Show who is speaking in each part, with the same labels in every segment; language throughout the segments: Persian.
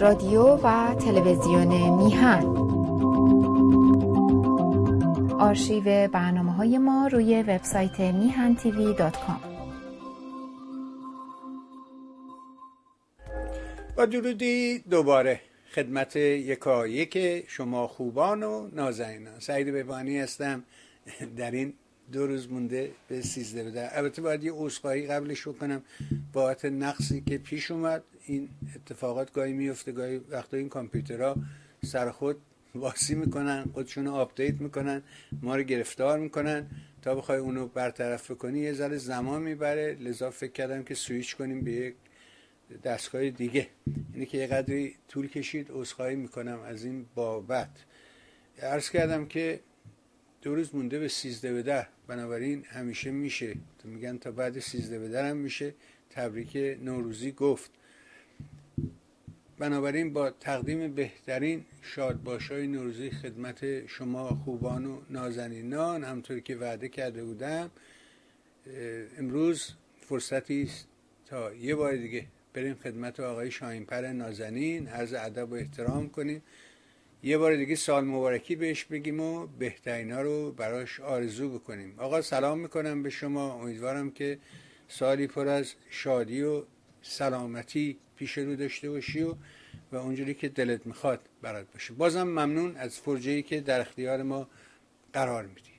Speaker 1: رادیو و تلویزیون میهن. آرشیو برنامه های ما روی وبسایت میهن تیوی دات کام.
Speaker 2: با درودی دوباره خدمت یکا یک شما خوبان و نازنینان. سعید ببانی هستم. در این دو روز مونده به سیزده بده البته باید یه عذرخواهی قبلش بکنم باعث نقصی که پیش اومد. این اتفاقات گاهی میفته گاهی وقتا این کامپیوترها سر خود واسی می‌کنن خودشون update می‌کنن ما رو گرفتار می‌کنن. تا بخوای اونو برطرف کنی یه ذره زمان می‌بره. لذا فکر کردم که سویچ کنیم به یک دستگاه دیگه. اینه که یه قدری طول کشید عذرخواهی می‌کنم از این بابت. عرض کردم که دو روز مونده به سیزده به در. بنابراین همیشه میشه. تو میگن تا بعد سیزده به هم میشه. تبریک نوروزی گفت. بنابراین با تقدیم بهترین شادباشای نوروزی خدمت شما خوبان و نازنینان همطوری که وعده کرده بودم امروز فرصتی است تا یه بار دیگه بریم خدمت آقای شاهینپر نازنین. عرض ادب و احترام کنیم. یه بار دیگه سال مبارکی بهش بگیم و بهترینا رو براش آرزو بکنیم. آقا سلام می‌کنم به شما. امیدوارم که سالی پر از شادی و سلامتی پیش رو داشته باشی و و اونجوری که دلت می‌خواد برات باشه. بازم ممنون از فرجه که در اختیار ما قرار میدی.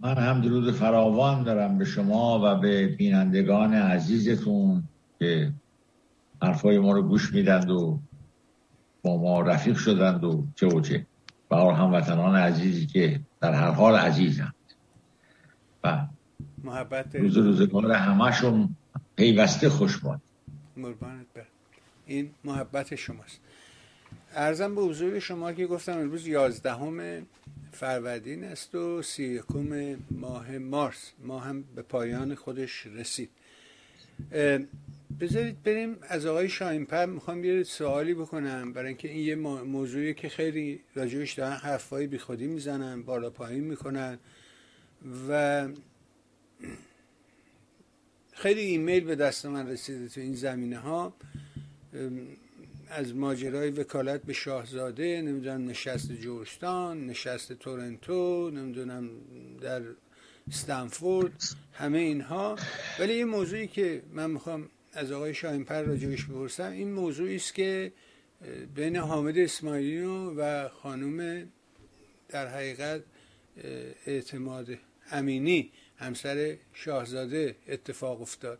Speaker 3: من هم درود فراوان دارم به شما و به بینندگان عزیزتون که حرفای ما رو گوش میدند و با ما رفیق شدند و چه و چه. و هموطنان عزیزی که در هر حال عزیزند. و محبت روز روزگار همشون پیوسته خوش باد.
Speaker 2: مربانت بر این محبت شماست. ارزم به حضور شما که گفتم امروز یازدهم فروردین است و سی یکم ماه مارس. ما هم به پایان خودش رسید. بذارید بریم از آقای شاینپر می‌خوام یه سوالی بکنم. برای اینکه این یه موضوعی که خیلی راجبش دارن حرفای بی خودی می‌زنن بالا پایین می‌کنن و خیلی ایمیل به دست من رسیده تو این زمینه ها از ماجرای وکالت به شاهزاده نمی‌دونم نشست جورستان نشست تورنتو نمی‌دونم در استنفورد همه اینها. ولی یه موضوعی که من می‌خوام از آقای شاهینپر راجبش بپرسم این موضوعی است که بین حامد اسماعیلی و خانم در حقیقت اعتماد امینی همسر شاهزاده اتفاق افتاد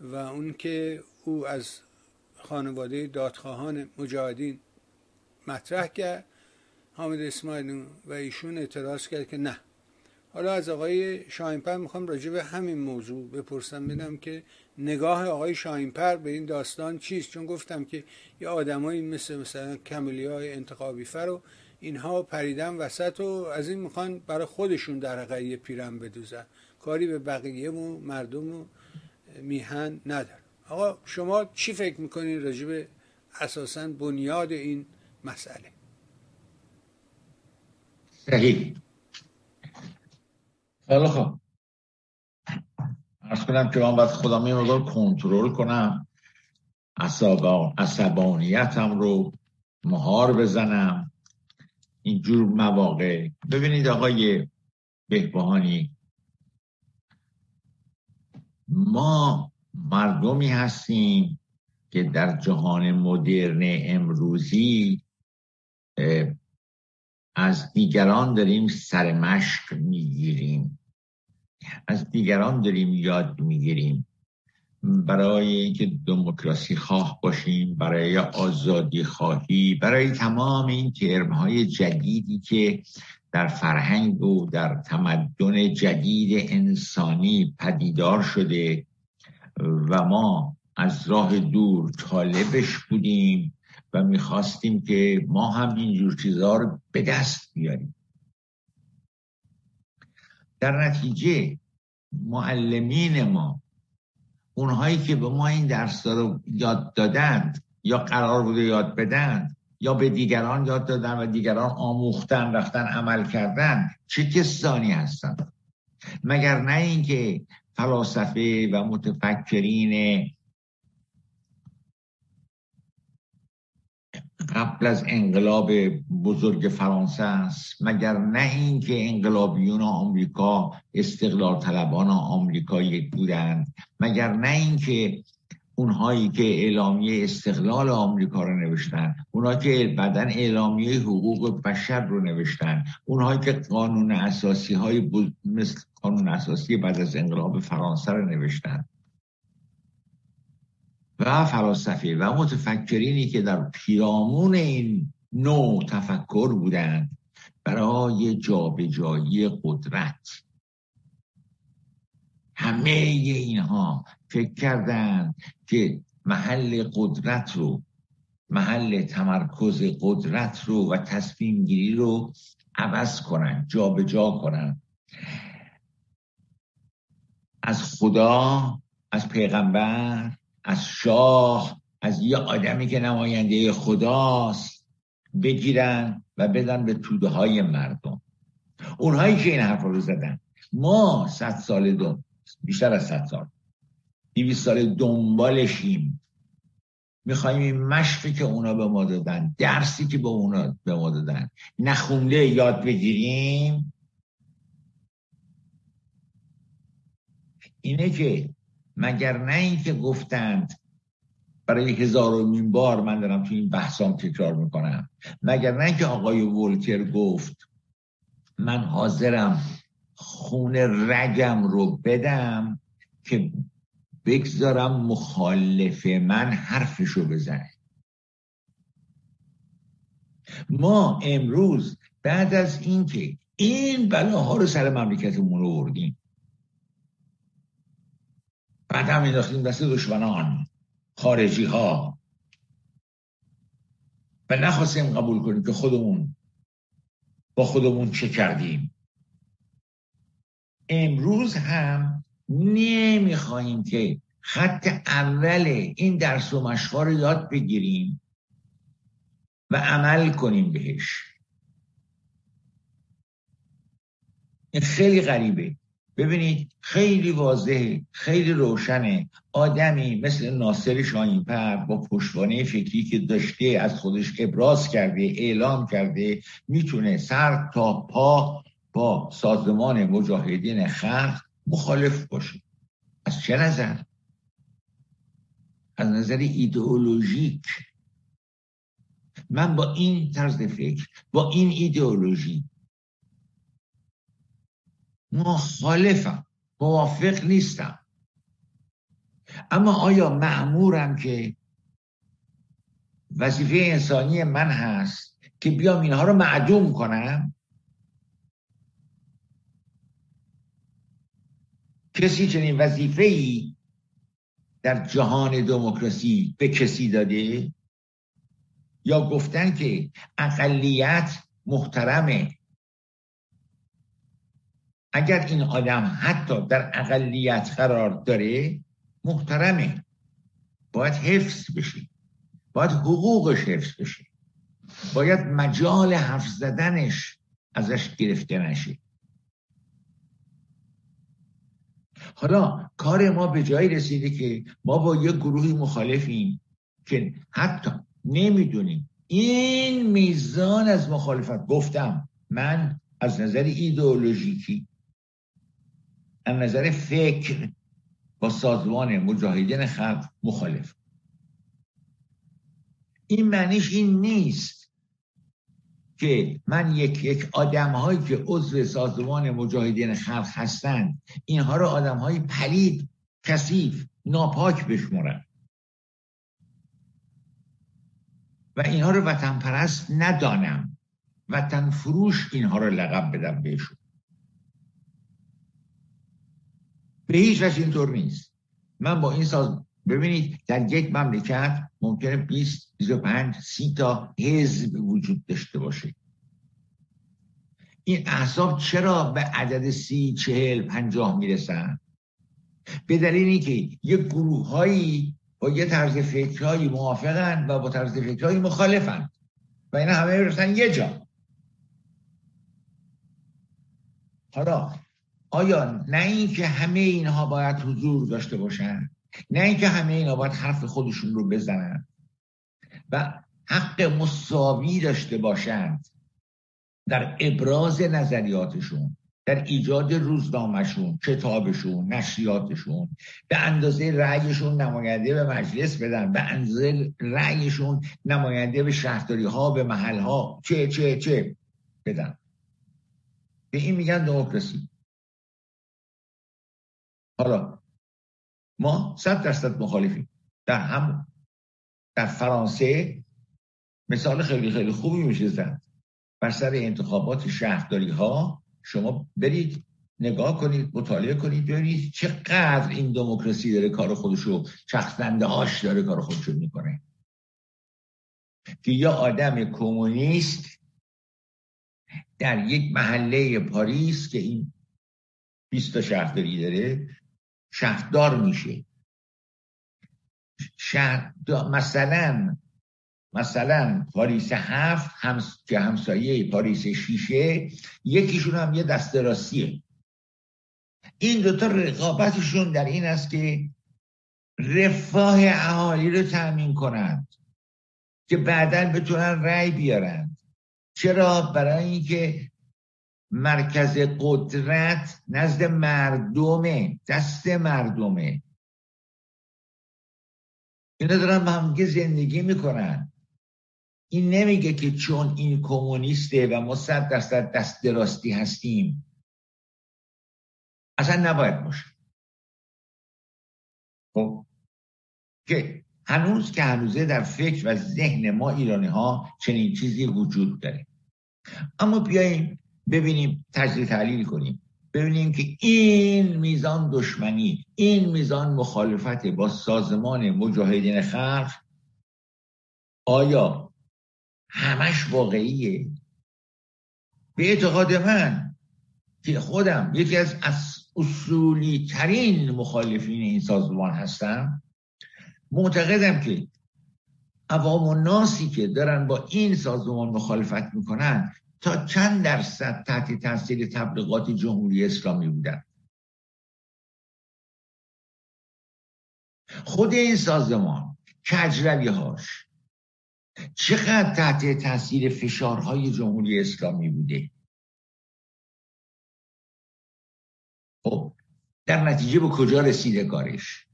Speaker 2: و اون که او از خانواده دادخواهان مجاهدین مطرح کرد حامد اسماعیلی و ایشون اعتراض کرد که نه. حالا از آقای شاهینپر می‌خوام راجع به همین موضوع بپرسم ببینم که نگاه آقای شاهینپر به این داستان چیست؟ چون گفتم که یه آدمایی مثل مثلا کملی های انتقابی فر و اینها پریدن وسط و از این می‌خوان برای خودشون در حقیقت پیرم بدوزن. کاری به بقیه و مردم و میهن نداره آقا شما چی فکر می‌کنین راجع به اساسا بنیاد این مسئله؟
Speaker 3: صحیح. خیلی خوب. ارز کنم که من باید خودم یه مقدار کنترل کنم عصبانیتم رو مهار بزنم اینجور مواقع. ببینید آقای بهبهانی ما مردمی هستیم که در جهان مدرن امروزی از دیگران داریم سرمشق می‌گیریم. از دیگران داریم یاد می‌گیریم. برای اینکه دموکراسی خواه باشیم برای آزادی خواهی برای تمام این ترم های جدیدی که در فرهنگ و در تمدن جدید انسانی پدیدار شده و ما از راه دور طالبش بودیم و می‌خواستیم که ما هم اینجور چیزها رو به دست بیاریم. در نتیجه معلمین ما اونهایی که به ما این درس رو یاد دادند یا قرار بوده یاد بدن یا به دیگران یاد دادن و دیگران آموختن رفتن عمل کردن چه کسانی هستند مگر نه اینکه فلاسفه و متفکرین قبل از انقلاب بزرگ فرانسه است؟ مگر نه اینکه انقلابیون آمریکا استقلال طلبان آمریکایی بودند؟ مگر نه اینکه اونهایی که اعلامیه استقلال آمریکا رو نوشتن اونهایی که بعدا اعلامیه حقوق بشر رو نوشتن اونهایی که قانون اساسی های مثل قانون اساسی بعد از انقلاب فرانسه رو نوشتن. و فلاسفه و متفکرینی که در پیرامون این نوع تفکر بودند برای جابجایی قدرت. همه اینها فکر کردند که محل قدرت رو محل تمرکز قدرت رو و تصمیم گیری رو عوض کنن جابجا جا کنن. از خدا از پیغمبر از شاه از یه آدمی که نماینده خداست بگیرن و بدن به توده های مردم. اونهایی که این حرف رو زدن. ما صد سال دو بیشتر از صد سال. دیویس سال دنبالشیم. می‌خوایم این مشقی که اونا به ما دادن درسی که به اونا به ما دادن. نخونده یاد بگیریم. اینه که مگر نه اینکه گفتند برای هزارمین بار من دارم تو این بحثام تکرار می‌کنم. مگر نه اینکه آقای ولتر گفت من حاضرم خون رگم رو بدم که بگذارم مخالف من حرفشو بزنه. ما امروز بعد از اینکه این بلاها رو سر مملکتمون رو بردیم بعد هم انداختیم دست دشمنان خارجی ها و نخواستیم قبول کنیم که خودمون با خودمون چه کردیم. امروز هم نمی‌خواهیم که خط اول این درس و مشقا رو یاد بگیریم و عمل کنیم بهش. خیلی غریبه. ببینید خیلی واضحه خیلی روشنه. آدمی مثل ناصر شاهینپر با پشتوانه فکری که داشته از خودش ابراز کرده اعلام کرده می‌تونه سر تا پا با سازمان مجاهدین خلق مخالف باشه از چه نظر؟ از نظر ایدئولوژیک. من با این طرز فکر با این ایدئولوژی مخالفم موافق نیستم. اما آیا معمورم که وظیفه انسانی من هست که بیام اینها رو معدوم کنم؟ کسی چنین وظیفه ای در جهان دموکراسی به کسی داده؟ یا گفتن که اقلیت محترمه؟ اگر این آدم حتی در اقلیت قرار داره محترمه. باید حفظ بشه. باید حقوقش حفظ بشه. باید مجال حرف زدنش ازش گرفته نشه. حالا کار ما به جایی رسیده که ما با یک گروهی مخالفیم که حتی نمی‌دونیم. این میزان از مخالفت گفتم من از نظر ایدئولوژیکی از نظر فکر با سازمان مجاهدین خلق مخالف. این معنیش این نیست. که من یک یک آدم هایی که عضو سازمان مجاهدین خلق هستند اینها رو آدم های پلید کثیف ناپاک بشمرن و اینها رو وطن پرست ندانم. وطن فروش اینها رو لقب بدم بهشون. به هیچ وجه اینطور نیست. من با این ساز ببینید در یک مملکت ممکنه 20 25 30 تا حزب وجود داشته باشه. این احساب چرا به عدد سی چهل پنجاه می‌رسن؟ به دلیلی که یک گروه هایی با یه طرز فکرهایی موافقن و با طرز فکرهایی مخالفن و اینا همه رسن یه جا. حالا آیا نه اینکه همه اینها باید حضور داشته باشن؟ نه اینکه همه اینها باید حرف خودشون رو بزنن و حق مساوی داشته باشند در ابراز نظریاتشون در ایجاد روزنامهشون کتابشون نشریاتشون به اندازه رأیشون نماینده به مجلس بدن به اندازه رأیشون نماینده به شهرداری ها به محل ها چه چه چه بدن. به این میگن دموکراسی. حالا ما صد درصد مخالفیم. در هم در فرانسه مثال خیلی خیلی خوبی میشه زد. بر سر انتخابات شهرداری ها شما برید نگاه کنید مطالعه کنید ببینید چقدر این دموکراسی داره کار خودشو چخزنده هاش داره کار خودشو می‌کنه. که یا آدم کمونیست در یک محله پاریس که این 20 تا شهرداری داره شهردار میشه. شهر مثلا مثلا پاریس هفت همس... که همسایه پاریس شیشه یکیشون هم یه دست راستیه این دوتا رقابتشون در این است که رفاه اهالی رو تأمین کنند که بعدا بتونن رأی بیارند. چرا؟ برای اینکه مرکز قدرت نزد مردمه دست مردمه. اینا دارن با همگه زندگی می‌کنن. این نمیگه که چون این کمونیسته و ما صد درصد دست دراستی هستیم. اصلا نباید باشه. خب. که هنوز که هنوزه در فکر و ذهن ما ایرانی ها چنین چیزی وجود داره. اما بیاییم ببینیم تجزیه تحلیل کنیم. ببینیم که این میزان دشمنی این میزان مخالفت با سازمان مجاهدین خلق آیا همش واقعیه؟ به اعتقاد من که خودم یکی از اصولی ترین مخالفین این سازمان هستم. معتقدم که عوام و ناسی که دارن با این سازمان مخالفت می‌کنن تا چند درصد تحت تاثیر تبلیغات جمهوری اسلامی بودن خود این سازمان کجروی هاش چقدر تحت تاثیر فشارهای جمهوری اسلامی بوده؟ خب در نتیجه به کجا رسیده کارش؟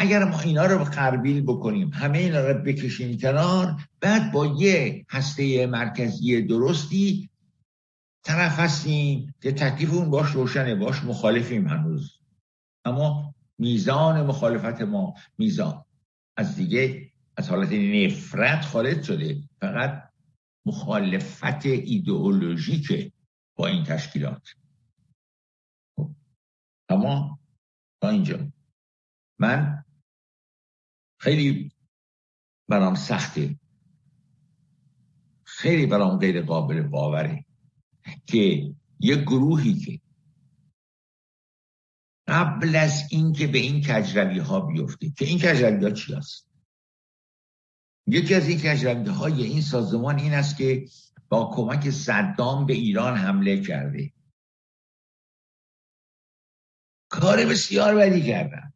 Speaker 3: اگر ما اینا رو قربیل بکنیم همه اینا رو بکشیم کنار بعد با یه هسته مرکزی درستی طرف هستیم که تکلیف اون باش روشنه باش مخالفیم هنوز. اما میزان مخالفت ما میزان. از دیگه از حالت نفرت خارج شده. فقط مخالفت ایدئولوژیکه با این تشکیلات. خب. اما تا اینجا. من خیلی برام سخته. خیلی برام غیر قابل باوره که یه گروهی که قبل از اینکه به این کجروی ها بیفته که این کجروی ها چی هست؟ یکی از این کجرنده های این سازمان این است که با کمک صدام به ایران حمله کرده. کار بسیار بدی کردن.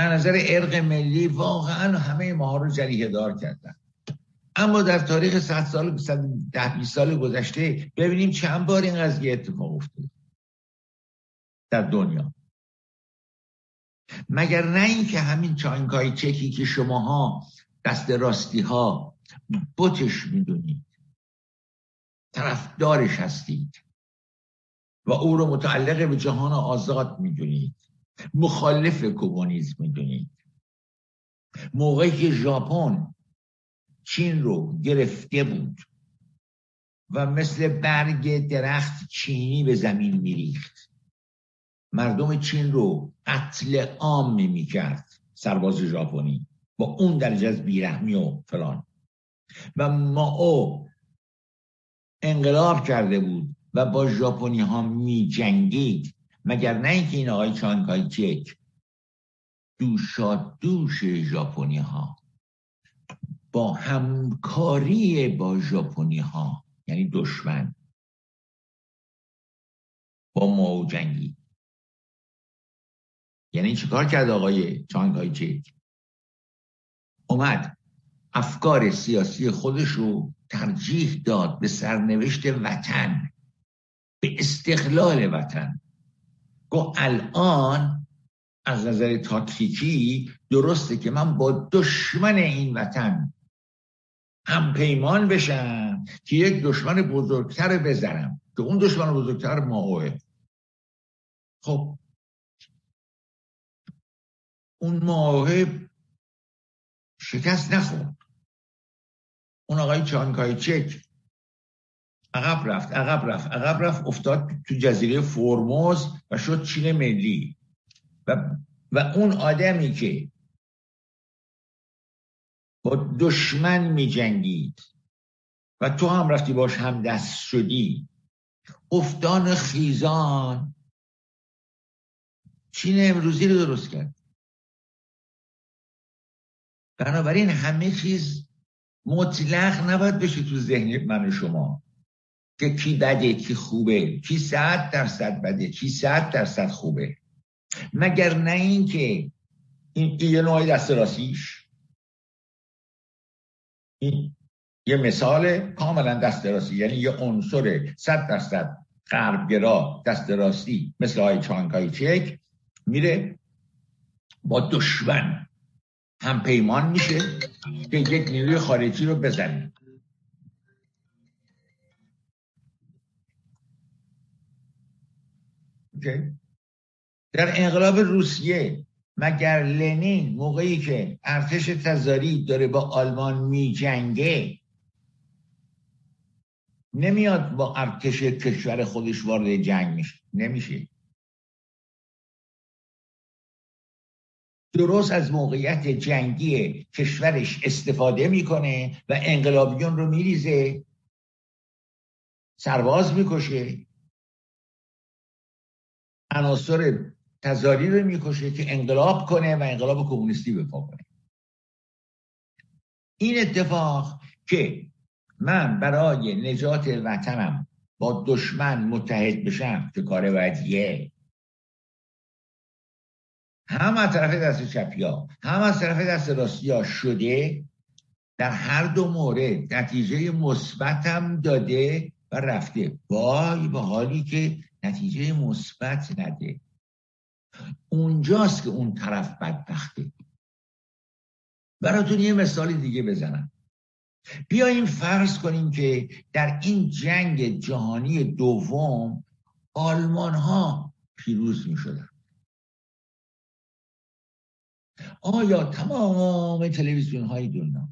Speaker 3: از نظر ارق ملی واقعا همه ما رو جریه دار کردن. اما در تاریخ 100 سال ده 20 سال گذشته ببینیم چند بار این قضیه اتفاق افتاده در دنیا. مگر نه اینکه همین چانکای چکی که شماها دست راستی ها بتش می‌دونید؟ طرفدارش هستید و او رو متعلق به جهان آزاد می‌دونید. مخالف کمونیسم می‌دونید. موقعی که ژاپن چین رو گرفته بود و مثل برگ درخت چینی به زمین میریخت. مردم چین رو قتل عام می‌کرد سرباز ژاپنی. با اون درجه از بیرحمی و فلان. و ما او انقلاب کرده بود و با ژاپنی ها می جنگید مگر نه اینکه این آقای چانکای چک دوشا دوش ژاپنی ها با همکاری با ژاپنی ها یعنی دشمن با ما جنگید یعنی چیکار کرد آقای چانگای چیک اومد افکار سیاسی خودش رو ترجیح داد به سرنوشت وطن به استقلال وطن. گو الان از نظر تاکتیکی درسته که من با دشمن این وطن هم پیمان بشم که یک دشمن بزرگتر بزنم که اون دشمن بزرگتر ماهوه. خب. اون ماهوه شکست نخورد. اون آقای چانکای چک عقب رفت عقب رفت عقب رفت افتاد تو جزیره فرموز و شد چین ملی. و, و اون آدمی که با دشمن می جنگید و تو هم رفتی باش هم دست شدی. افتان خیزان. چین امروزی رو درست کرد. بنابراین همه چیز مطلق نباید بشه تو ذهن من و شما. که کی بده کی خوبه کی صد درصد بده کی صد درصد خوبه. مگر نه اینکه این یه نوعی دست راستیش. این یه مثال کاملا دست راستی. یعنی یه عنصر صد درصد غربگرا دست راستی مثل های چانکای چک میره با دشمن. هم پیمان میشه که یک نیروی خارجی رو بزنه. در انقلاب روسیه مگر لنین موقعی که ارتش تزاری داره با آلمان می جنگه نمیاد با ارتش کشور خودش وارد جنگ میشه؟ نمیشه. درست از موقعیت جنگی کشورش استفاده می‌کنه و انقلابیون رو میریزه سرباز می‌کشه. عناصر تزاری رو می‌کشه که انقلاب کنه و انقلاب کمونیستی بپا کنه. این اتفاق که من برای نجات وطنم با دشمن متحد بشم که کار بعدیه هم از طرف دست چپیا هم از طرف دست راستیا شده در هر دو مورد نتیجه مثبتم داده و رفته. وای به حالی که نتیجه مثبت نده اونجاست که اون طرف بدبخته. براتون یه مثال دیگه بزنم. بیاییم فرض کنیم که در این جنگ جهانی دوم آلمان ها پیروز می شدن آیا تمام تلویزیون های دنیا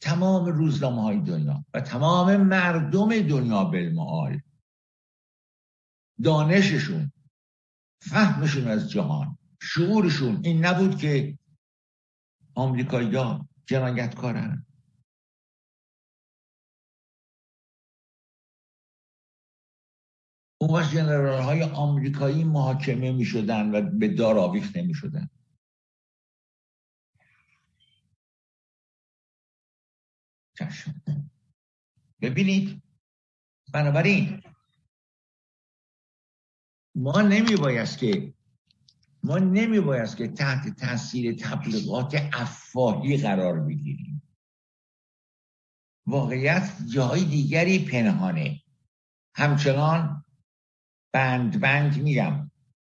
Speaker 3: تمام روزنامه های دنیا و تمام مردم دنیا بالمعال دانششون فهمشون از جهان شعورشون این نبود که آمریکایی ها جنایتکارن. اون وقت جنرال های آمریکایی محاکمه می شدن و به دار آویخته می شدن ببینید بنابراین ما نمی بایست که ما نمی بایست که تحت تاثیر تبلیغات افواهی قرار بگیریم. واقعیت جای دیگری پنهانه. همچنان بند بند میگم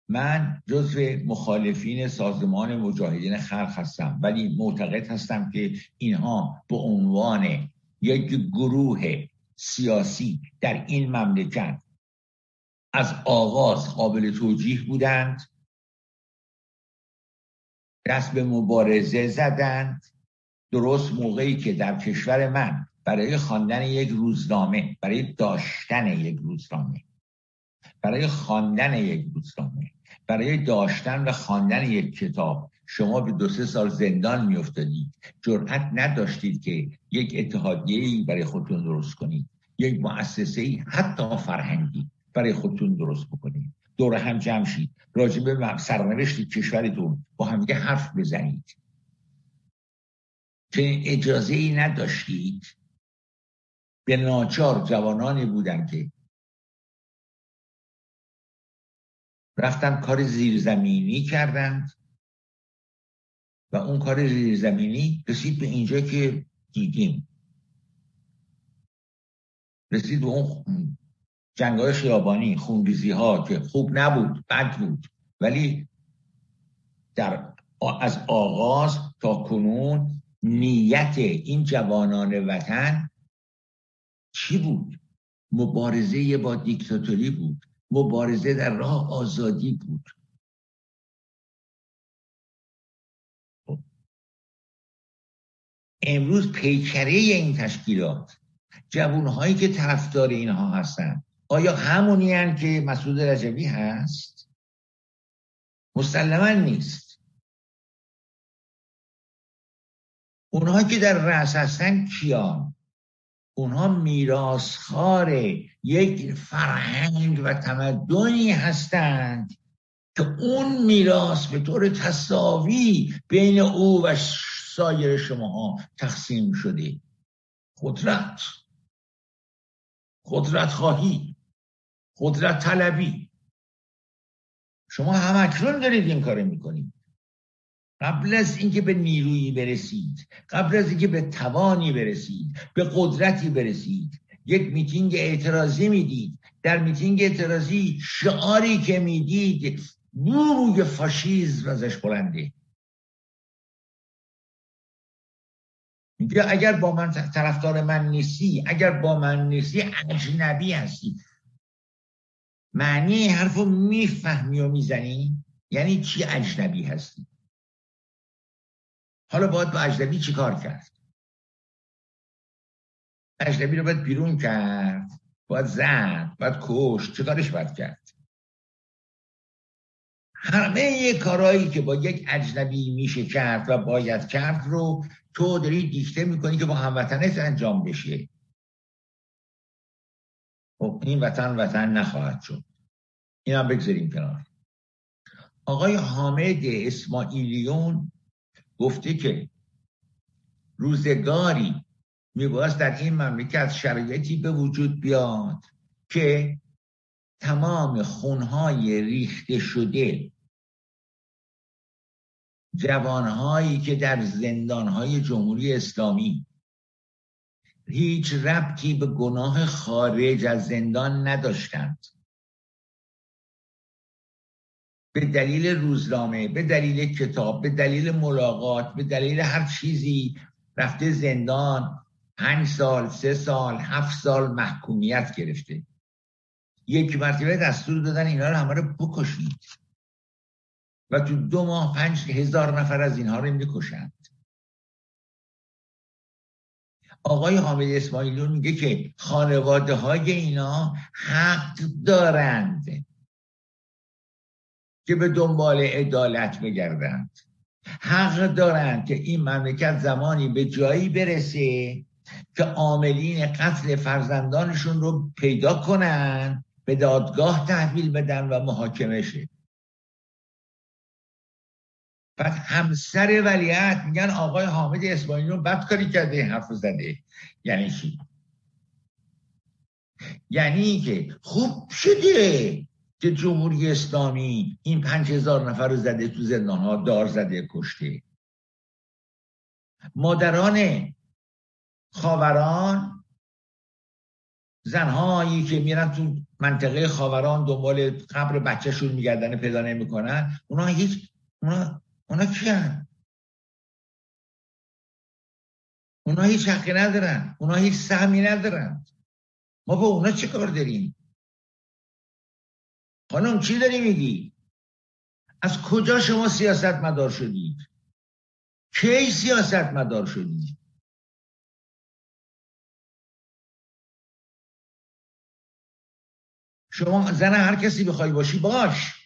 Speaker 3: من جزو مخالفین سازمان مجاهدین خلق هستم ولی معتقد هستم که اینها به عنوان یک گروه سیاسی در این مملکت از آغاز قابل توجیه بودند. دست به مبارزه زدند. درست موقعی که در کشور من برای خواندن یک روزنامه برای داشتن یک روزنامه برای خواندن یک روزنامه برای داشتن و خواندن یک کتاب شما به دو سه سال زندان میافتادید. جرأت نداشتید که یک اتحادیه برای خودتون درست کنید. یک مؤسسه حتی فرهنگی. برای خودتون درست بکنید دور هم جمع شید راجع به سرنوشت کشورتون با همدیگه حرف بزنید. که اجازه ای نداشتید. به ناچار جوانانی بودن که رفتن کار زیرزمینی کردند. و اون کار زیرزمینی رسید به اینجا که دیدیم. رسید به اون جنگ های خیابانی خونریزی ها که خوب نبود بد بود ولی در از آغاز تا کنون نیت این جوانان وطن چی بود؟ مبارزه با دیکتاتوری بود مبارزه در راه آزادی بود. امروز پیکره این تشکیلات جوانهایی که طرفدار اینها هستن آیا همونی که مسعود رجبی هست؟ مسلما نیست. اونها که در رأس هستن کیان؟ اونها میراسخار یک فرهنگ و تمدنی هستند که اون میراث به طور تصاوی بین او و سایر شماها تقسیم شده. قدرت. قدرت خواهی. قدرت طلبی. شما هم اکنون دارید این کار می‌کنید. قبل از اینکه به نیرویی برسید قبل از اینکه به توانی برسید به قدرتی برسید یک میتینگ اعتراضی می‌دید. در میتینگ اعتراضی شعاری که می‌دید روی فاشیزم ازش بلنده. میگه اگر با من طرفدار من نیستی اگر با من نیستی اجنبی هستی. معنی حرف رو می‌فهمی و می‌زنی؟ یعنی چی اجنبی هستی؟ حالا باید با اجنبی چی کار کرد؟ اجنبی رو باید بیرون کرد باید زد باید کش چه کارش باید کرد؟ همه کارهایی که با یک اجنبی میشه کرد و باید کرد رو تو داری دیکته می‌کنی که با هموطنت انجام بشه. خب این وطن وطن نخواهد شد. این هم بگذاریم کنار. آقای حامد اسماعیلیون گفته که روزگاری میباید در این مملکت شرایطی به وجود بیاد که تمام خونهای ریخته شده جوانهایی که در زندانهای جمهوری اسلامی هیچ ربطی به گناه خارج از زندان نداشتند. به دلیل روزنامه به دلیل کتاب به دلیل ملاقات به دلیل هر چیزی رفته زندان پنج سال سه سال هفت سال محکومیت گرفته. یک مرتبه دستور دادن اینا رو همه رو بکشید. و تو دو ماه پنج هزار نفر از اینها رو می‌کشند. آقای حامد اسماعیلون میگه که خانواده های اینا حق دارند که به دنبال عدالت بگردند. حق دارند که این مملکت زمانی به جایی برسه که عاملین قتل فرزندانشون رو پیدا کنن به دادگاه تحویل بدن و محاکمه شه. بعد همسر ولیعت میگن آقای حامد اسماعیلی رو بد کاری کرده این حرف زده. یعنی چی؟ یعنی که خوب شده که جمهوری اسلامی این پنج هزار نفر رو زده تو زندان ها دار زده کشته. مادران خاوران زنهایی که میرن تو منطقه خاوران دنبال قبر بچهشون میگردن پیدا نمی‌کنن اونا هیچ اونا اونا کیان؟ اونا هیچ حقی ندارن. اونا هیچ سهمی ندارن. ما با اونا چه کار داریم؟ خانم چی داری میگی؟ از کجا شما سیاست مدار شدید؟ کی سیاست مدار شدید؟ شما زن هر کسی بخوای باشی باش.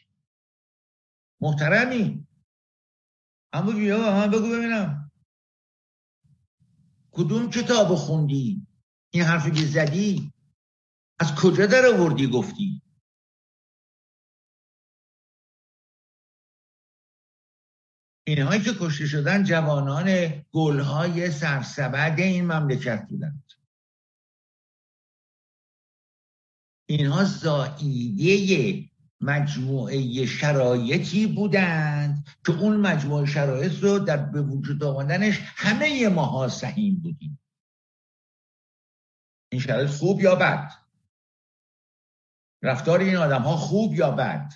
Speaker 3: محترمی. اما بیا من بگو ببینم. کدوم کتاب خوندی؟ این حرفی که زدی؟ از کجا در آوردی گفتی؟ اینهایی که کشته شدن جوانان گلهای سرسبد این مملکت بودند. اینها زائیده مجموعه شرایطی بودند که اون مجموعه شرایط رو در به وجود آمدنش همه ماها سهیم بودیم. این شرایط خوب یا بد؟ رفتار این آدم ها خوب یا بد؟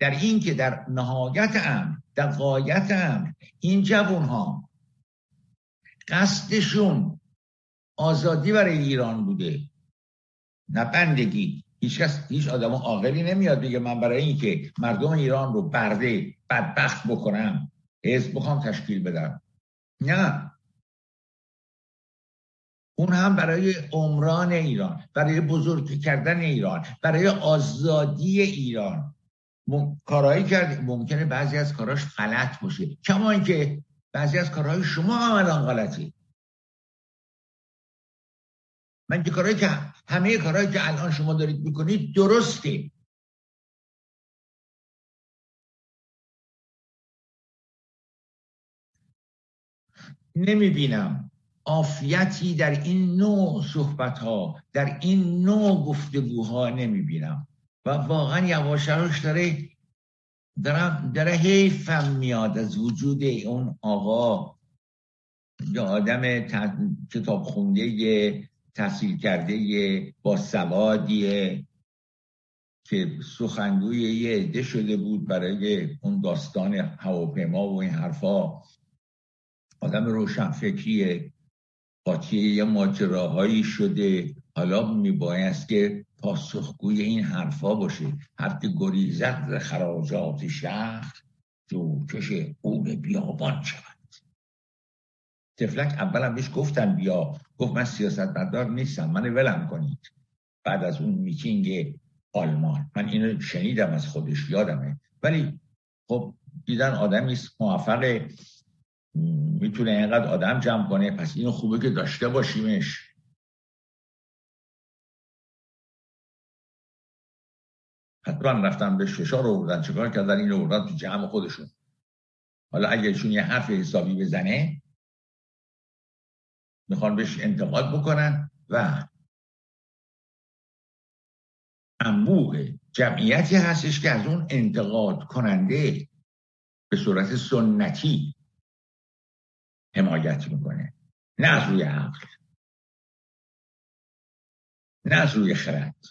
Speaker 3: در این که در نهایت امر در قایت امر این جوان ها قصدشون آزادی برای ایران بوده نه بندگی. هیچ کس هیچ آدم عاقلی نمیاد بگه من برای اینکه مردم ایران رو برده بدبخت بکنم حزب بخوام تشکیل بدم. نه. اون هم برای عمران ایران برای بزرگ کردن ایران برای آزادی ایران. کارهایی کرد ممکنه بعضی از کاراش غلط باشه. کما اینکه بعضی از کارهای شما هم الان غلطی من کارهایی که همه کارهایی که الان شما دارید می‌کنید درسته. نمی‌بینم آفیتی در این نوع صحبت ها در این نوع گفتگوها نمی‌بینم. و واقعا یواش داره داره, داره حیفم میاد از وجود اون آقا یا آدم کتاب خونده تحصیل کرده با سوادیه که سخنگوی یه عده شده بود برای اون داستان هواپیما و این حرفا. آدم روشنفکریه قاطی یه ماجراهایی شده. حالا میبایست که پاسخگوی این حرفا باشه. که گریزت خراجات شهر جوکش اون بیابان شود. تفلک اولم بهش گفتن بیا. گفت من سیاست مدار نیستم من ولم کنید. بعد از اون میتینگ آلمان. من اینو شنیدم از خودش یادمه. ولی خب دیدن آدمی موفق می‌تونه اینقدر آدم جمع کنه. پس اینو خوبه که داشته باشیمش. حتما رفتن به ششار رو بردن چکار کردن؟ این رو بردن تو جمع خودشون. حالا اگه چون یه حرف حسابی بزنه می‌خوان بهش انتقاد بکنن و انبوه جمعیتی هستش که از اون انتقاد کننده به صورت سنتی حمایت می‌کنه. نه از روی عقل. نه از روی خرد.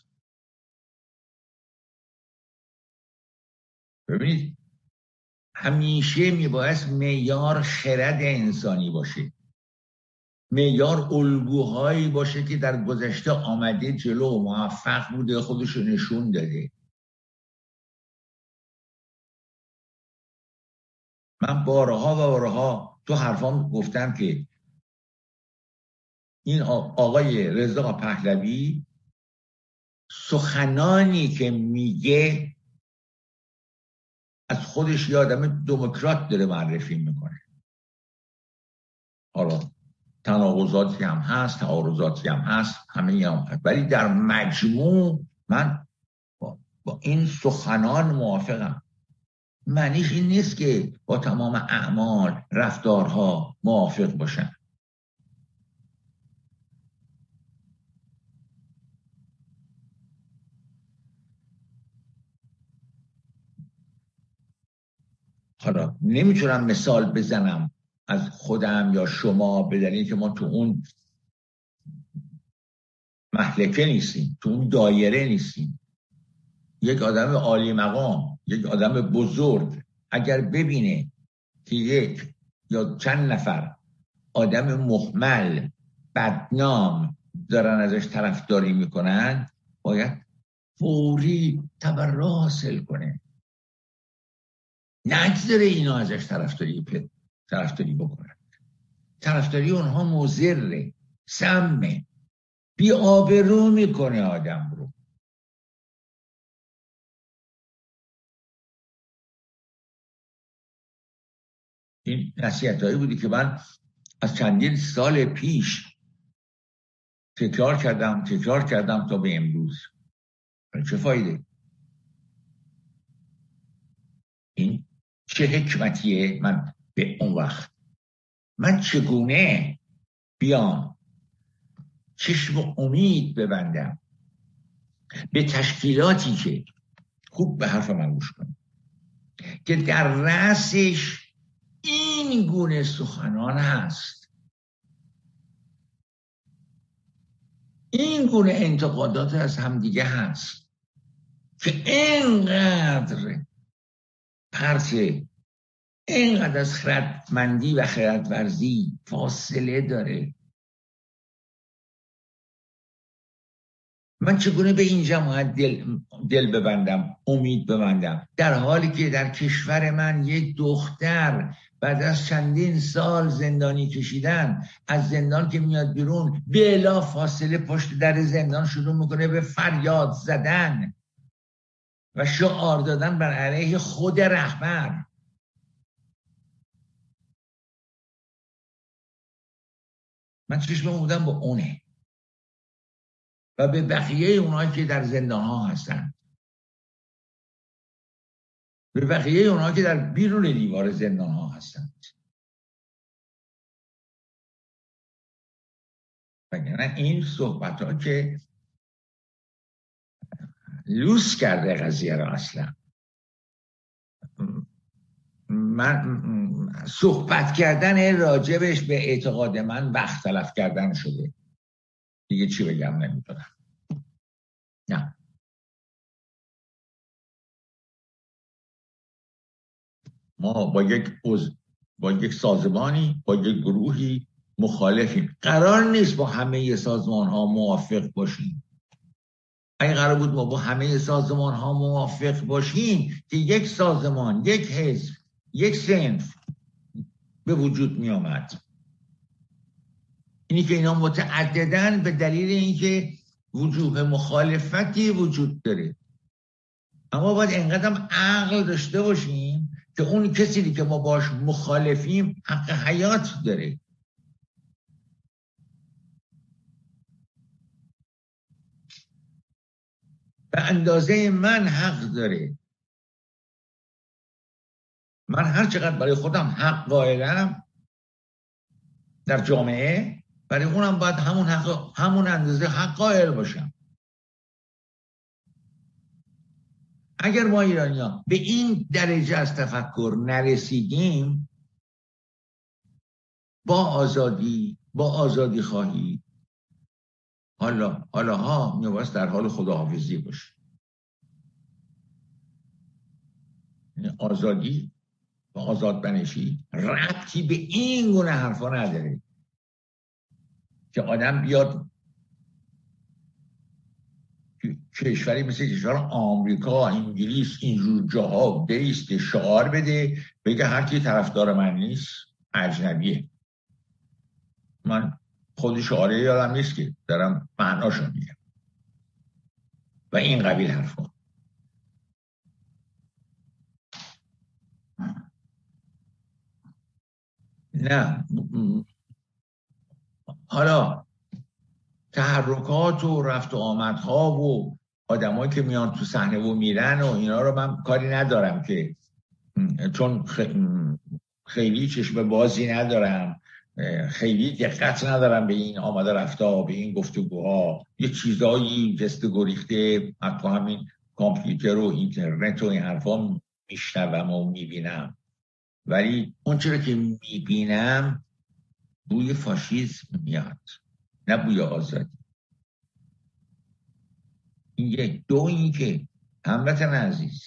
Speaker 3: ببینید همیشه میبایست میار خرد انسانی باشه. میار الگوهایی باشه که در گذشته آمده جلو و موفق بوده خودش نشون داده. من بارها و بارها تو حرفام گفتم که این آقای رضا پهلوی سخنانی که میگه از خودش یادم دموکرات داره معرفی می‌کنه. حالا تناقضاتی هم هست تعارضاتی هم هست همه هم هست. ولی در مجموع من با, این سخنان موافقم. معنیش این نیست که با تمام اعمال رفتارها موافق باشن حالا نمی‌تونم مثال بزنم. از خودم یا شما به دلیل که ما تو اون محلکه نیستیم تو اون دایره نیستیم. یک آدم عالی مقام یک آدم بزرگ اگر ببینه که یک یا چند نفر آدم محمل بدنام دارن ازش طرفداری می‌کنن باید فوری تبرا حاصل کنه. نگذاره اینا ازش طرفداری طرفداری بکنن. طرفداری اونها مزره سمه. بی آبرو می‌کنه آدم رو. این نصیحت هایی بودی که من از چندین سال پیش تکرار کردم تکرار کردم تا به امروز. چه فایده؟ این چه حکمتیه؟ من به اون وقت. من چگونه بیام؟ چشم امید ببندم. به تشکیلاتی که خوب به حرف من گوش کنید که در رأسش این گونه سخنان هست. این گونه انتقادات از همدیگه هست. که اینقدر پرسه اینقدر از خردمندی و خردورزی فاصله داره. من چگونه به این جماعت دل, دل ببندم امید ببندم؟ در حالی که در کشور من یک دختر بعد از چندین سال زندانی کشیدن از زندان که میاد بیرون بلا فاصله پشت در زندان شروع می‌کنه به فریاد زدن و شعار دادن بر علیه خود رهبر. من چشم بودم با اونه. و به بقیه اونایی که در زندان ها هستن. به بقیه اونایی که در بیرون دیوار زندان ها هستند وگرنه این صحبت ها که لوس کرده قضیه را اصلا. من صحبت کردن راجبش به اعتقاد من وقت تلف کردن شده. دیگه چی بگم نمی‌تونم نه. ما با یک با یک سازمانی با یک گروهی مخالفیم. قرار نیست با همه سازمان ها موافق باشیم. اگه قرار بود ما با همه سازمان ها موافق باشیم که یک سازمان یک حزب یک سنف به وجود می آمد اینی که اینا متعددن به دلیل اینکه وجوه مخالفتی وجود داره. اما باید انقدر عقل داشته باشیم که اون کسی که ما باش مخالفیم حق حیات داره. به اندازه من حق داره. من هر چقدر برای خودم حق قائلم در جامعه برای اونم باید همون حق همون اندازه حق قائل باشم. اگر ما ایرانی به این درجه از تفکر نرسیدیم با آزادی با آزادی خواهی حالا حالا ها میباید در حال خداحافظی باشه. یعنی آزادی و آزاد بنشی ربطی به این گونه حرفا نداره که آدم بیاد کشوری مثل کشور آمریکا انگلیس اینجور جاها بیست شعار بده بگه هر کی طرفدار من نیست اجنبیه. من خود شعاره یادم نیست که دارم معناشو میگم. و این قبیل حرفا. نه. حالا تحرکات و رفت و آمدها و آدمایی که میان تو صحنه و میرن و اینا رو من کاری ندارم که چون خیلی چشم بازی ندارم خیلی دقت ندارم به این آمده رفته به این گفتگوها. یه چیزایی جست گریخته حتی همین کامپیوتر و اینترنت و این حرفا میشنوم و می‌بینم. ولی اون چرا که می‌بینم بوی فاشیزم میاد نه بوی آزادی. این یک دو این که هموطن عزیز.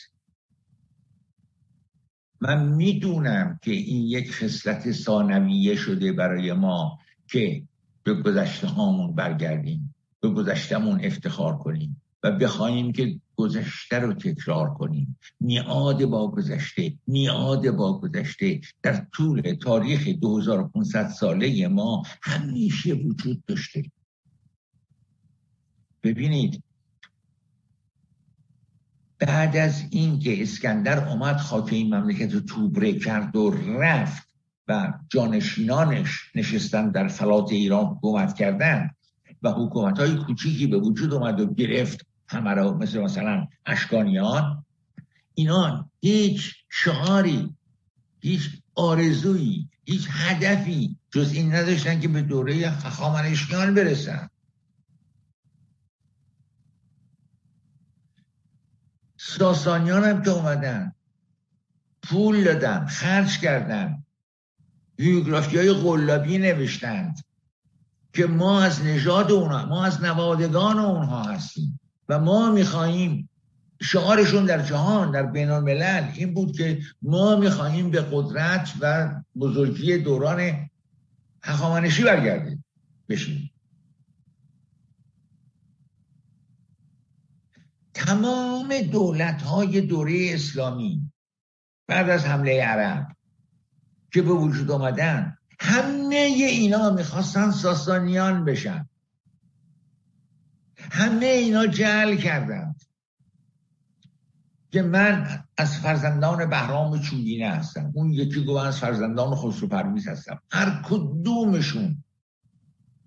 Speaker 3: من می‌دونم که این یک خصلت ثانویه شده برای ما که به گذشته هامون برگردیم به گذشتهمون افتخار کنیم و بخواهیم که گذشته رو تکرار کنیم. میعاد با گذشته میعاد با گذشته. در طول تاریخ 2500 ساله ما همیشه وجود داشته. ببینید بعد از اینکه اسکندر اومد خاک این مملکت رو توبره کرد و رفت و جانشینانش نشستن در فلات ایران حکومت کردن و حکومت های کوچیکی به وجود اومد و گرفت. همه را مثل مثلا اشکانیان اینا هیچ شعاری هیچ آرزویی هیچ هدفی جز این نداشتن که به دوره خامنشیان برسن. ساسانیان هم که اومدن پول دادن خرج کردن بیوگرافی های غلابی نوشتند که ما از نژاد اونها ما از نوادگان اونها هستیم. و ما می‌خواهیم شعارشون در جهان در بین الملل این بود که ما می‌خواهیم به قدرت و بزرگی دوران هخامنشی برگردیم. بشیم تمام دولت های دوره اسلامی بعد از حمله عرب که به وجود آمدن همه اینا می‌خواستن ساسانیان بشن. همه اینا جل کردند. که من از فرزندان بهرام چوبینه هستم. اون یکی گفت از فرزندان خسرو پرویز هستم. هر کدومشون.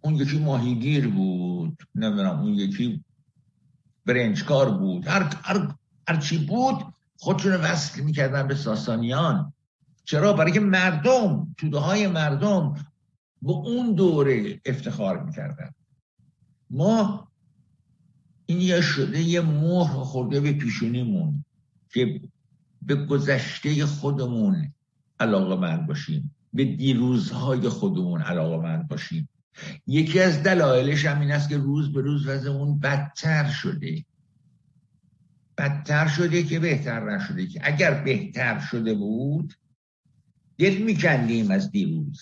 Speaker 3: اون یکی ماهیگیر بود نمی‌دونم اون یکی برنجکار بود. هر, هر, هر چی بود خودشون وصل می‌کردن به ساسانیان. چرا؟ برای که مردم توده های مردم به اون دوره افتخار می‌کردن. ما این یا شده یه مهر خورده به پیشونیمون که به گذشته خودمون علاقه من باشیم به دیروزهای خودمون علاقه من باشیم. یکی از دلایلش هم این است که روز به روز وضعمون بدتر شده. بدتر شده که بهتر نشده که اگر بهتر شده بود دل میکندیم از دیروز.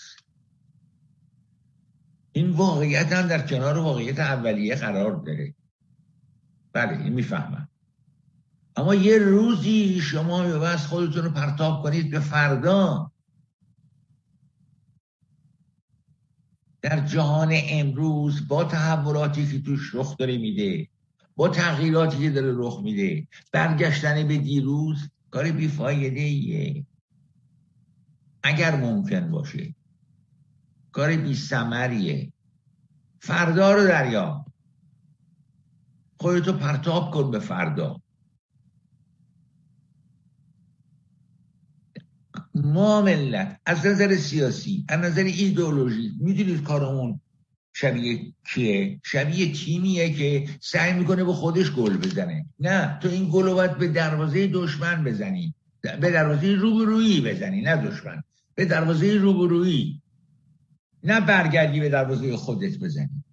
Speaker 3: این واقعیت هم در کنار واقعیت اولیه قرار داره. بله این می‌فهمم. اما یه روزی شما بس خودتون رو پرتاب کنید به فردا. در جهان امروز با تحولاتی که توش رخ داره میده با تغییراتی که داره رخ میده برگشتن به دیروز کار بیفایده ایه اگر ممکن باشه کار بی سمریه فردا رو دریا. خودتو پرتاب کن به فردا. ما ملت از نظر سیاسی از نظر ایدئولوژی می‌دونید کارمون شبیه کیه؟ شبیه تیمیه که سعی می‌کنه به خودش گل بزنه. نه تو این گل باید به دروازه دشمن بزنی. به دروازه روبرویی بزنی نه دشمن. به دروازه روبرویی. نه برگردی به دروازه خودت بزنی.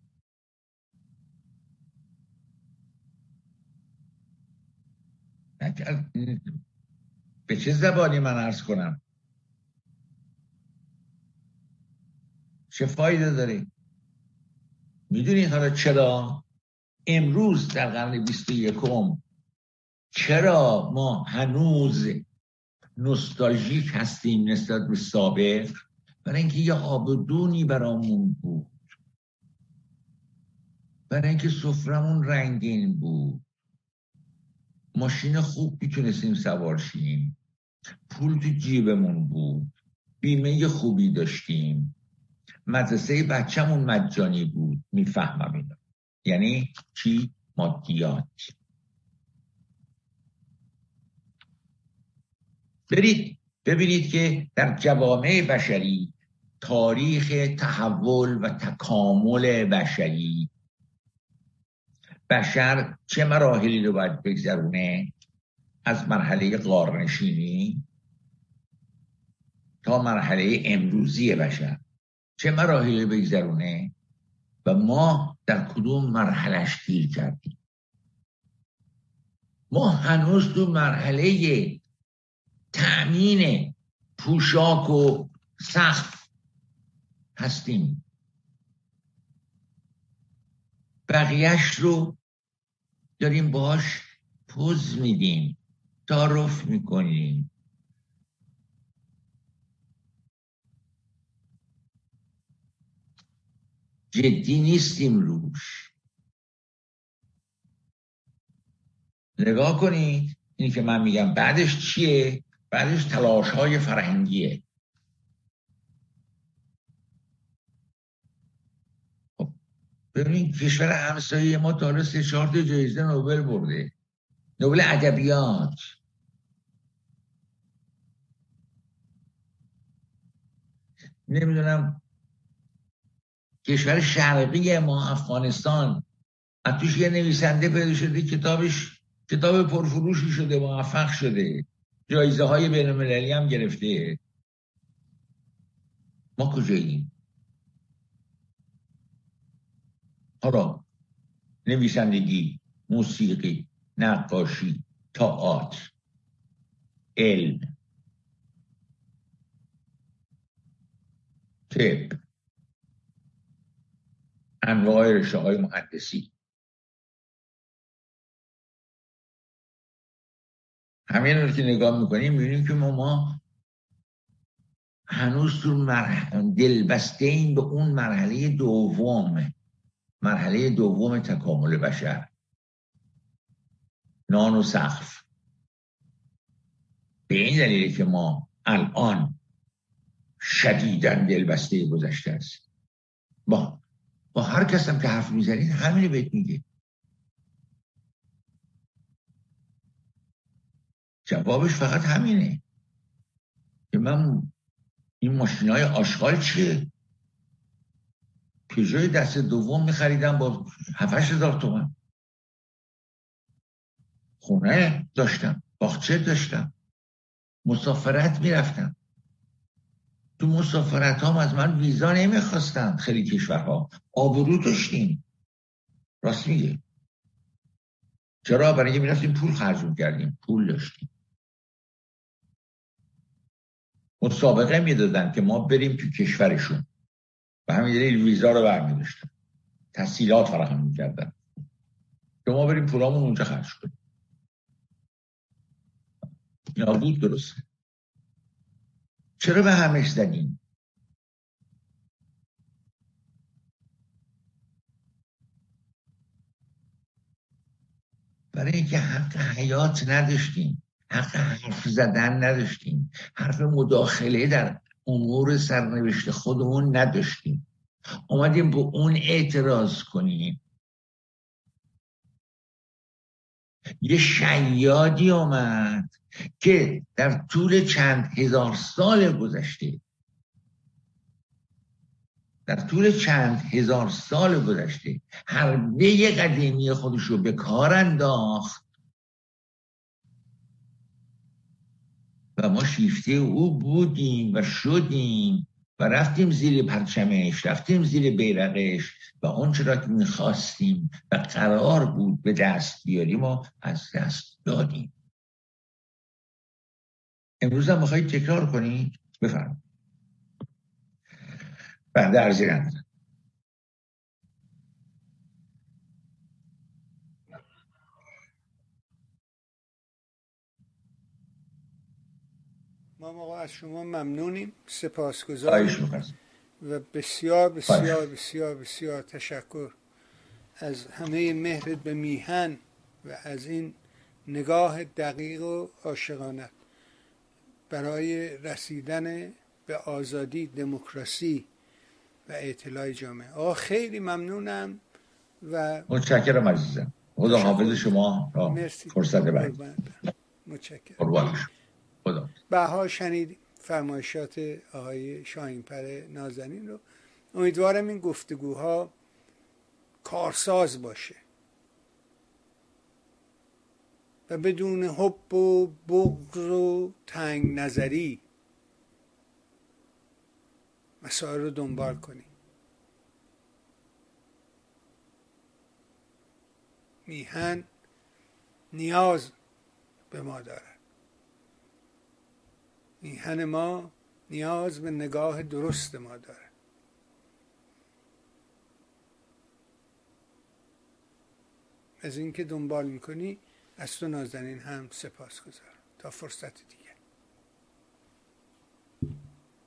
Speaker 3: به چه زبانی من عرض کنم؟ چه فایده داره می‌دونید حالا چرا؟ امروز در قرن 21 چرا ما هنوز نوستالژیک هستیم نسبت به سابق برای اینکه یه آبدونی برامون بود. برای اینکه سفرمون رنگین بود. ماشین خوب می‌تونستیم سوارشیم پول تو جیبمون بود. بیمه خوبی داشتیم. مدرسه بچهمون مجانی بود. می‌فهمم اینا یعنی چی؟ مادیات. برید. ببینید که در جوامع بشری تاریخ تحول و تکامل بشری بشر چه مراحلی رو باید بگذرونه؟ از مرحله قارنشینی تا مرحله امروزی بشر. چه مراحلی بگذرونه؟ و ما در کدوم مرحلش گیر کردیم؟ ما هنوز تو مرحله تأمین پوشاک و سخت هستیم. بقیهش رو داریم باش پوز میدیم تعارف می‌کنیم. جدی نیستیم روش. نگاه کنید اینی که من میگم بعدش چیه؟ بعدش تلاش های فرهنگیه. ببینید کشور همسایه ما تا حالا سه چهار جایزه نوبل برده. نوبل ادبیات. نمی‌دونم کشور شرقی ما افغانستان. از توش یه نویسنده پیدا شده کتابش کتاب پرفروشی شده موفق شده. جایزه های بین هم گرفته. ما کجاییم؟ حالا نویسندگی موسیقی نقاشی تئاتر علم طب انواع رشته های مهندسی همین رو که نگاه می‌کنیم می‌بینیم که ما, ما هنوز تو مرحله دلبسته این به اون مرحله دوم مرحله دوم تکامل بشر. نان و سقف. به این دلیل که ما الان شدیدن دلبسته گذشته است. با با هر کس هم که حرف می‌زنید همینو بهت میگه. جوابش فقط همینه. که من این ماشین های آشغال چیه؟ پیژوی دست دوم میخریدم با هفتش هزار تومن خونه داشتم باخچه داشتم. مسافرت می‌رفتم. تو مسافرت هم از من ویزا نمی‌خواستن خیلی کشورها. آبرو داشتیم. راست میگه چرا؟ برای می‌رفتیم پول خرج کردیم. پول داشتیم. مسابقه می‌دادن که ما بریم تو کشورشون. و همین دلیل ویزا رو برمیداشتن. تحصیلات فراهم می‌کردن که ما بریم پولامون اونجا خرج کنیم. یا بود درسته. چرا به همش زدیم برای اینکه حق حیات نداشتیم حق حرف زدن نداشتیم حرف مداخله در امور سرنوشت خودمون نداشتیم. اومدیم به اون اعتراض کنیم. یه شیادی آمد که در طول چند هزار سال گذشته در طول چند هزار سال گذشته حربه قدیمی خودش رو به کار انداخت و ما شیفته او بودیم و شدیم و رفتیم زیر پرچمش رفتیم زیر بیرقش و اون چرا که می‌خواستیم و قرار بود به دست بیاریم ما از دست دادیم. امروز هم تکرار کنید؟ بفرم بنده ارزی
Speaker 2: ما موقع از شما ممنونیم. سپاسگزاریم و بسیار بسیار بسیار بسیار تشکر از همه مهرت به میهن و از این نگاه دقیق و عاشقانه. برای رسیدن به آزادی دموکراسی و اطلاع جامعه. آقا خیلی ممنونم و
Speaker 3: متشکرم عزیزم. خدا حافظ شما. مرسی. فرصت بعد
Speaker 2: متشکرم. خدا بها شنید فرمایشات آقای شاهینپر نازنین رو. امیدوارم این گفتگوها کارساز باشه و بدون حب و بغض و تنگ نظری مسائل رو دنبال کنیم. میهن نیاز به ما دارد. میهن ما نیاز به نگاه درست ما داره. از اینکه دنبال می‌کنی از تو نازنین هم سپاس گذارم تا فرصت دیگه.